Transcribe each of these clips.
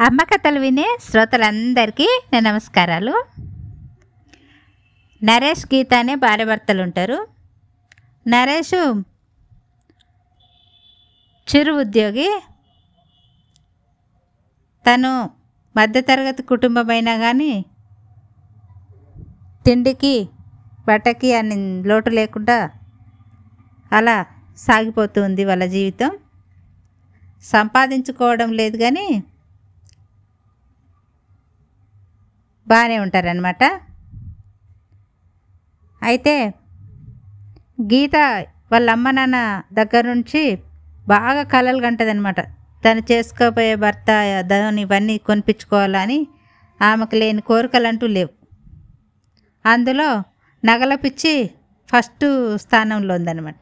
అమ్మ కథలు వినే శ్రోతలందరికీ నా నమస్కారాలు. నరేష్ గీత అనే భార్యభర్తలు ఉంటారు నరేష్ చిరు ఉద్యోగి. తను మధ్యతరగతి కుటుంబం అయినా కానీ తిండికి బట్టకి అని లోటు లేకుండా అలా సాగిపోతుంది వాళ్ళ జీవితం. సంపాదించుకోవడం లేదు కానీ బాగానే ఉంటారనమాట అయితే గీత వాళ్ళ అమ్మ నాన్న దగ్గర నుంచి బాగా కలలు కంటదనమాట తను చేసుకోబోయే భర్త దాని ఇవన్నీ కొనిపించుకోవాలని ఆమెకు లేని కోరికలు అంటూ లేవు. అందులో నగల పిచ్చి ఫస్ట్ స్థానంలో ఉందన్నమాట.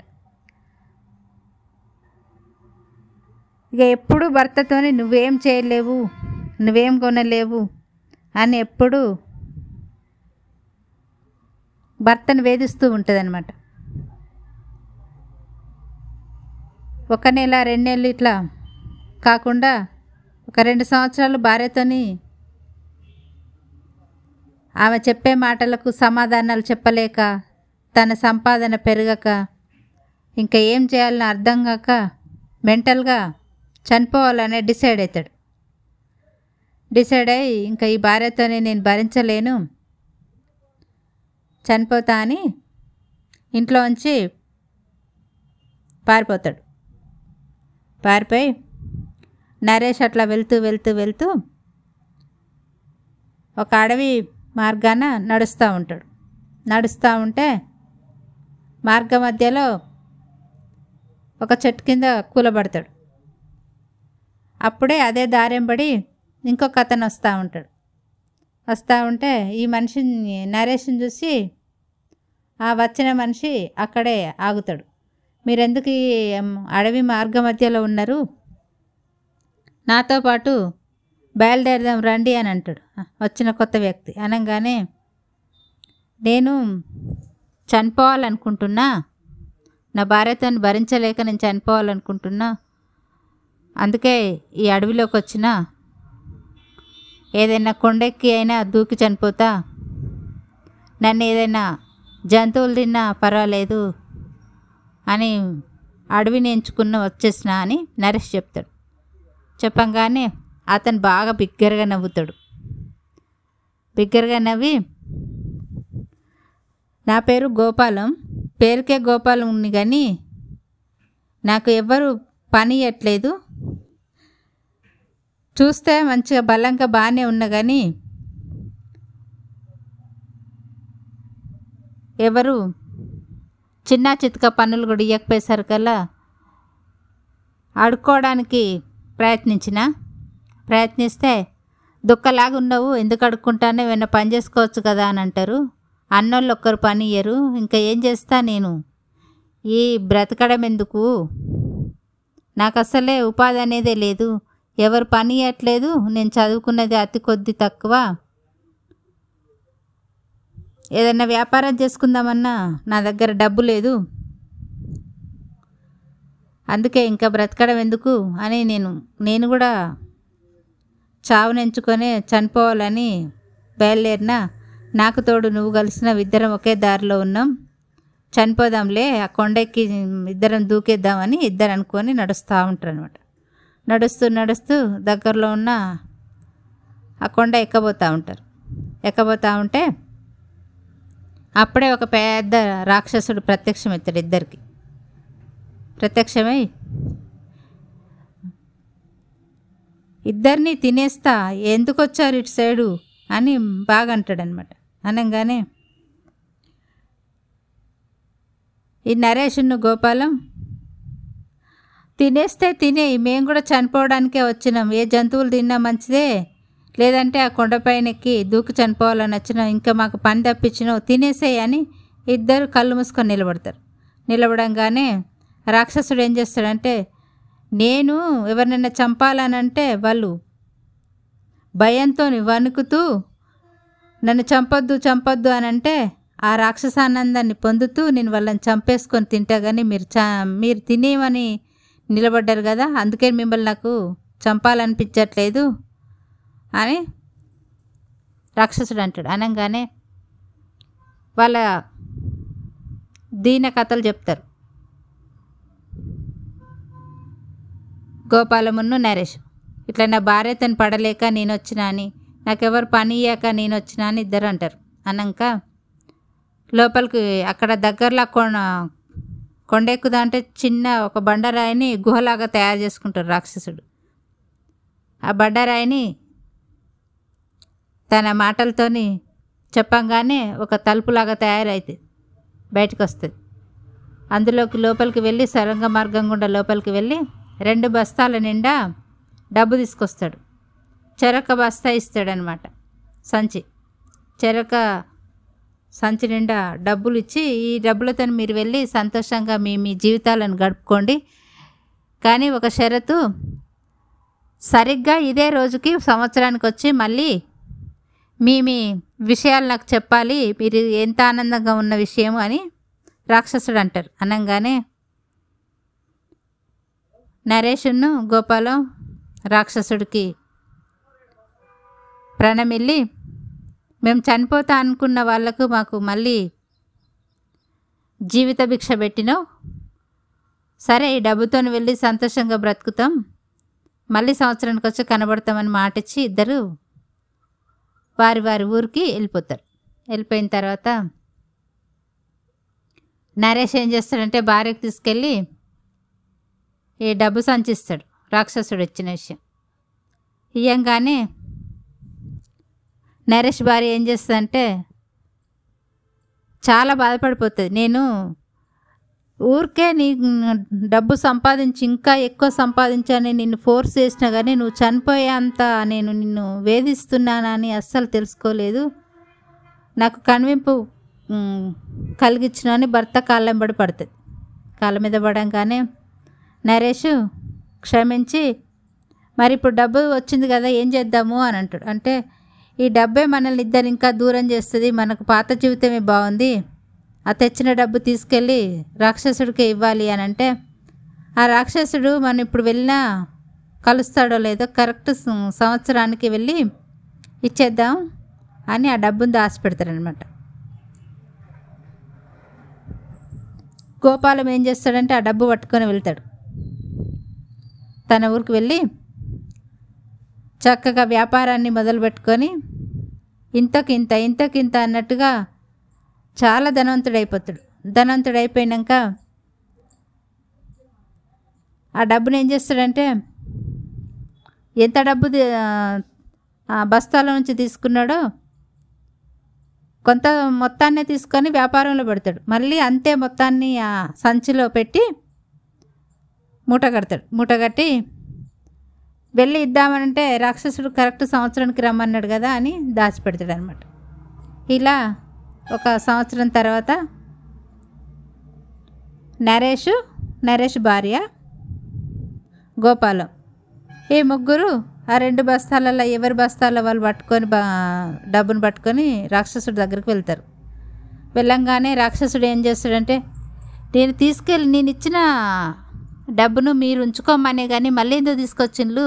ఇక ఎప్పుడు భర్తతోని నువ్వేం చేయలేవు నువ్వేం కొనలేవు అని ఎప్పుడు భర్తను వేధిస్తూ ఉంటుందన్నమాట. ఒక నెల రెండు నెలలు ఇట్లా కాకుండా ఒక రెండు సంవత్సరాలు భార్యతోని ఆమె చెప్పే మాటలకు సమాధానాలు చెప్పలేక తన సంపాదన పెరగక ఇంకా ఏం చేయాలని అర్థం కాక మెంటల్గా చనిపోవాలనే డిసైడ్ అవుతాడు డిసైడ్ అయ్యి ఇంకా ఈ భార్యతోనే నేను భరించలేను. చనిపోతా అని ఇంట్లో ఉంచి పారిపోతాడు. పారిపోయి నరేష్ అట్లా వెళ్తూ వెళ్తూ వెళ్తూ ఒక అడవి మార్గాన నడుస్తూ ఉంటాడు. నడుస్తూ ఉంటే మార్గ మధ్యలో ఒక చెట్టు కింద కూలబడతాడు. అప్పుడే అదే దారెంబడి ఇంకొక అతను వస్తూ ఉంటాడు. వస్తూ ఉంటే ఈ మనిషిని నరేష్ని చూసి ఆ వచ్చిన మనిషి అక్కడే ఆగుతాడు. మీరెందుకు ఈ అడవి మార్గ మధ్యలో ఉన్నారు? నాతో పాటు బయలుదేరదాం రండి అని అంటాడు. వచ్చిన కొత్త వ్యక్తి. అనగానే నేను చనిపోవాలనుకుంటున్నా. నా భార్యతో భరించలేక నేను చనిపోవాలనుకుంటున్నా. అందుకే ఈ అడవిలోకి వచ్చిన ఏదైనా కొండెక్కి అయినా దూకి చనిపోతా? నన్ను ఏదైనా జంతువులు తిన్నా పర్వాలేదు అని అడవిని ఎంచుకున్న వచ్చేసిన అని నరేష్ చెప్తాడు. చెప్పంగానే అతను బాగా బిగ్గరగా నవ్వుతాడు. బిగ్గరగా నవ్వి నా పేరు గోపాలం పేరుకే గోపాలం ఉంది కానీ నాకు ఎవ్వరు పని ఇవ్వట్లేదు చూస్తే మంచిగా బలంగా బాగానే ఉన్నా కానీ ఎవరు చిన్న చితక పనులు కూడా ఇవ్వకపోయేసరికల్లా అడుక్కోవడానికి ప్రయత్నించిన ప్రయత్నిస్తే దుక్కలాగా ఉన్నావు ఎందుకు అడుక్కుంటానే ఏమైనా పని చేసుకోవచ్చు కదా అని అంటారు. అన్నోళ్ళు ఒక్కరు పని ఇయ్యరు. ఇంకా ఏం చేస్తా నేను? ఈ బ్రతకడం ఎందుకు? నాకు అసలే ఉపాధి అనేదే లేదు. ఎవరు పని ఇవ్వట్లేదు నేను చదువుకున్నది అతి కొద్ది తక్కువ. ఏదైనా వ్యాపారం చేసుకుందామన్నా నా దగ్గర డబ్బు లేదు. అందుకే ఇంకా బ్రతకడం ఎందుకు అని నేను నేను కూడా చావునెంచుకొని చనిపోవాలని బయలుదేరిన నాకు తోడు నువ్వు కలిసిన ఇద్దరం ఒకే దారిలో ఉన్నాం. చనిపోదాంలే ఆ కొండెక్కి ఇద్దరం దూకేద్దామని ఇద్దరు అనుకొని నడుస్తూ ఉంటారు అనమాట నడుస్తూ నడుస్తూ దగ్గరలో ఉన్న ఆ కొండ ఎక్కబోతూ ఉంటారు. ఎక్కబోతూ ఉంటే అప్పుడే ఒక పెద్ద రాక్షసుడు ప్రత్యక్షమవుతాడు ఇద్దరికి. ప్రత్యక్షమై ఇద్దరిని తినేస్తా ఎందుకు వచ్చారు ఇటు సైడు అని బాగా అంటాడనమాట అనగానే ఈ నరేషును గోపాలం తినేస్తే తినే మేము కూడా చనిపోవడానికే వచ్చినాం. ఏ జంతువులు తిన్నా మంచిదే. లేదంటే ఆ కొండపైన ఎక్కి దూకి చనిపోవాలని వచ్చినాం. ఇంకా మాకు పని తప్పించినావు తినేసేయి అని ఇద్దరు కళ్ళు మూసుకొని నిలబడతారు. నిలబడంగానే రాక్షసుడు ఏం చేస్తాడంటే నేను ఎవరినైనా చంపాలనంటే వాళ్ళు భయంతో వణుకుతూ నన్ను చంపొద్దు చంపొద్దు అని అంటే ఆ రాక్షసానందాన్ని పొందుతూ నేను వాళ్ళని చంపేసుకొని తింటా. కానీ మీరు చ మీరు తినేమని నిలబడ్డారు కదా అందుకే మిమ్మల్ని నాకు చంపాలనిపించట్లేదు అని రాక్షసుడు అంటాడు. అనగానే వాళ్ళ దీన కథలు చెప్తారు. గోపాలమును నరేష్ ఇట్లా నా భార్య తను పడలేక నేను వచ్చినా అని నాకెవరు పని ఇయ్యాక నేను వచ్చినా అని ఇద్దరు అంటారు అన్నాక లోపలికి అక్కడ దగ్గరలో కొండ కొండెక్కుదా అంటే చిన్న ఒక బండరాయిని గుహలాగా తయారు చేసుకుంటారు రాక్షసుడు. ఆ బండరాయిని తన మాటలతోని చెప్పంగానే ఒక తలుపులాగా తయారైతుంది బయటకు వస్తుంది అందులోకి లోపలికి వెళ్ళి సొరంగ మార్గం గుండా లోపలికి వెళ్ళి రెండు బస్తాల నిండా డబ్బు తీసుకొస్తాడు. చెరక బస్తా ఇస్తాడనమాట సంచి. చెరక సంచి నిండా డబ్బులు ఇచ్చి ఈ డబ్బులతో మీరు వెళ్ళి సంతోషంగా మీ మీ జీవితాలను గడుపుకోండి. కానీ ఒక షరతు సరిగ్గా ఇదే రోజుకి సంవత్సరానికి వచ్చి మళ్ళీ మీ మీ విషయాలు నాకు చెప్పాలి మీరు ఎంత ఆనందంగా ఉన్న విషయం అని రాక్షసుడు అంటారు అనగానే నరేషును గోపాలం రాక్షసుడికి ప్రణమిల్లి మేము చనిపోతా అనుకున్న వాళ్ళకు మాకు మళ్ళీ జీవిత భిక్ష పెట్టినావు సరే ఈ డబ్బుతో వెళ్ళి సంతోషంగా బ్రతుకుతాం. మళ్ళీ సంవత్సరానికి వచ్చి కనబడతామని మాట ఇచ్చి ఇద్దరు వారి వారి ఊరికి వెళ్ళిపోతారు. వెళ్ళిపోయిన తర్వాత నరేష్ ఏం చేస్తాడంటే భార్యకు తీసుకెళ్ళి ఈ డబ్బు సంచిస్తాడు రాక్షసుడు వచ్చిన విషయం. ఇయ్యంగానే నరేష్ భార్య ఏం చేస్తుందంటే చాలా బాధపడిపోతుంది. నేను ఊరికే నీ డబ్బు సంపాదించి ఇంకా ఎక్కువ సంపాదించాలని నిన్ను ఫోర్స్ చేసినా కానీ నువ్వు చనిపోయేంత నేను నిన్ను వేధిస్తున్నానని అస్సలు తెలుసుకోలేదు. నాకు కనువింపు కలిగించినని కలిగించిన అని భర్త పడుతుంది. కాళ్ళ మీద పడంగానే నరేష్ క్షమించి మరి ఇప్పుడు డబ్బు వచ్చింది కదా ఏం చేద్దాము అని అంటాడు. అంటే ఈ డబ్బే మనల్ని ఇద్దరు ఇంకా దూరం చేస్తుంది మనకు పాత జీవితమే బాగుంది. ఆ తెచ్చిన డబ్బు తీసుకెళ్ళి రాక్షసుడికి ఇవ్వాలి అని అంటే ఆ రాక్షసుడు మనం ఇప్పుడు వెళ్ళినా కలుస్తాడో లేదో కరెక్ట్ సంవత్సరానికి వెళ్ళి ఇచ్చేద్దాం అని ఆ డబ్బును దాచిపెడతాడనమాట గోపాలం ఏం చేస్తాడంటే ఆ డబ్బు పట్టుకొని వెళ్తాడు. తన ఊరికి వెళ్ళి చక్కగా వ్యాపారాన్ని మొదలుపెట్టుకొని ఇంతకింత ఇంతకింత అన్నట్టుగా చాలా ధనవంతుడైపోతాడు. ధనవంతుడైపోయినాక ఆ డబ్బుని ఏం చేస్తాడంటే ఎంత డబ్బు ఆ బస్తాల నుంచి తీసుకున్నాడో కొంత మొత్తాన్ని తీసుకొని వ్యాపారంలో పెడతాడు. మళ్ళీ అంతే మొత్తాన్ని ఆ సంచిలో పెట్టి మూట కడతాడు. మూట కట్టి వెళ్ళి ఇద్దామనంటే రాక్షసుడు కరెక్ట్ సంవత్సరానికి రమ్మన్నాడు కదా అని దాచిపెడతాడు అనమాట ఇలా ఒక సంవత్సరం తర్వాత నరేష్ నరేష్ భార్య గోపాలం. ఈ ముగ్గురు ఆ రెండు బస్తాలలో ఎవరి బస్తాల వాళ్ళు పట్టుకొని బా డబ్బును పట్టుకొని రాక్షసుడి దగ్గరికి వెళ్తారు. వెళ్ళంగానే రాక్షసుడు ఏం చేస్తాడంటే నేను తీసుకెళ్ళి నేను ఇచ్చిన డబ్బును మీరు ఉంచుకోమనే కానీ మళ్ళీ ఎందుకు తీసుకొచ్చిండ్లు?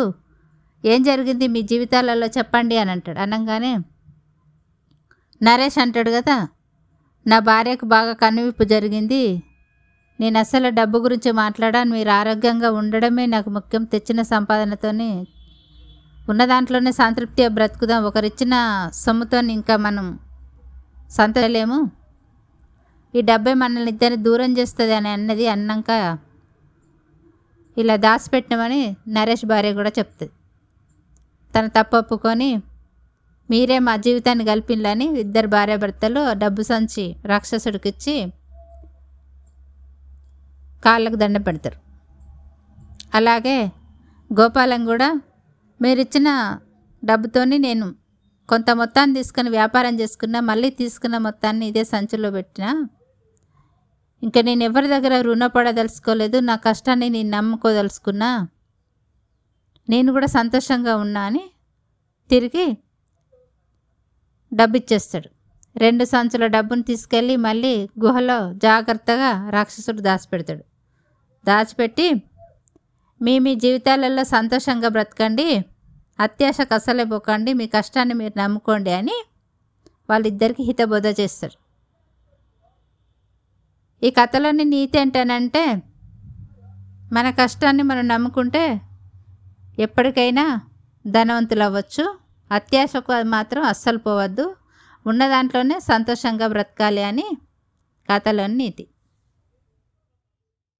ఏం జరిగింది మీ జీవితాలలో చెప్పండి అని అంటాడు. అనగానే నరేష్ అంటాడు కదా నా భార్యకు బాగా కనువిప్పు జరిగింది. నేను అసలు డబ్బు గురించి మాట్లాడాను. మీరు ఆరోగ్యంగా ఉండడమే నాకు ముఖ్యం. తెచ్చిన సంపాదనతోని ఉన్న దాంట్లోనే సంతృప్తిగా బ్రతుకుదాం. ఒకరిచ్చిన సొమ్ముతో ఇంకా మనం సంతలేము ఈ డబ్బే మనల్ని ఇద్దరిని దూరం చేస్తుంది అని అన్నది అన్నాక ఇలా దాచిపెట్టినామని నరేష్ భార్య కూడా చెప్తుంది. తన తప్పు ఒప్పుకొని మీరే మా జీవితాన్ని కలిపిల్లని ఇద్దరు భార్యాభర్తలు డబ్బు సంచి రాక్షసుడికి ఇచ్చి కాళ్ళకు దండ పెడతారు. అలాగే గోపాలం కూడా మీరు ఇచ్చిన డబ్బుతోని నేను కొంత మొత్తాన్ని తీసుకుని వ్యాపారం చేసుకున్నా మళ్ళీ తీసుకున్న మొత్తాన్ని ఇదే సంచిలో పెట్టినా ఇంకా నేను ఎవరి దగ్గర రుణపడదలుచుకోలేదు నా కష్టాన్ని నేను నమ్ముకోదలుచుకున్నా. నేను కూడా సంతోషంగా ఉన్నా అని తిరిగి డబ్బు ఇచ్చేస్తాడు రెండు సంచుల డబ్బును తీసుకెళ్ళి మళ్ళీ గుహలో జాగ్రత్తగా రాక్షసుడు దాచిపెడతాడు. దాచిపెట్టి మీ మీ జీవితాలలో సంతోషంగా బ్రతకండి అత్యాశ కసలే పోకండి మీ కష్టాన్ని మీరు నమ్ముకోండి అని వాళ్ళిద్దరికి హితబోధ చేస్తాడు. ఈ కథలోని నీతి ఏంటనంటే మన కష్టాన్ని మనం నమ్ముకుంటే ఎప్పటికైనా ధనవంతులు అవ్వచ్చు అత్యాశకు అది మాత్రం అస్సలు పోవద్దు. ఉన్న దాంట్లోనే సంతోషంగా బ్రతకాలి అని కథలోని నీతి.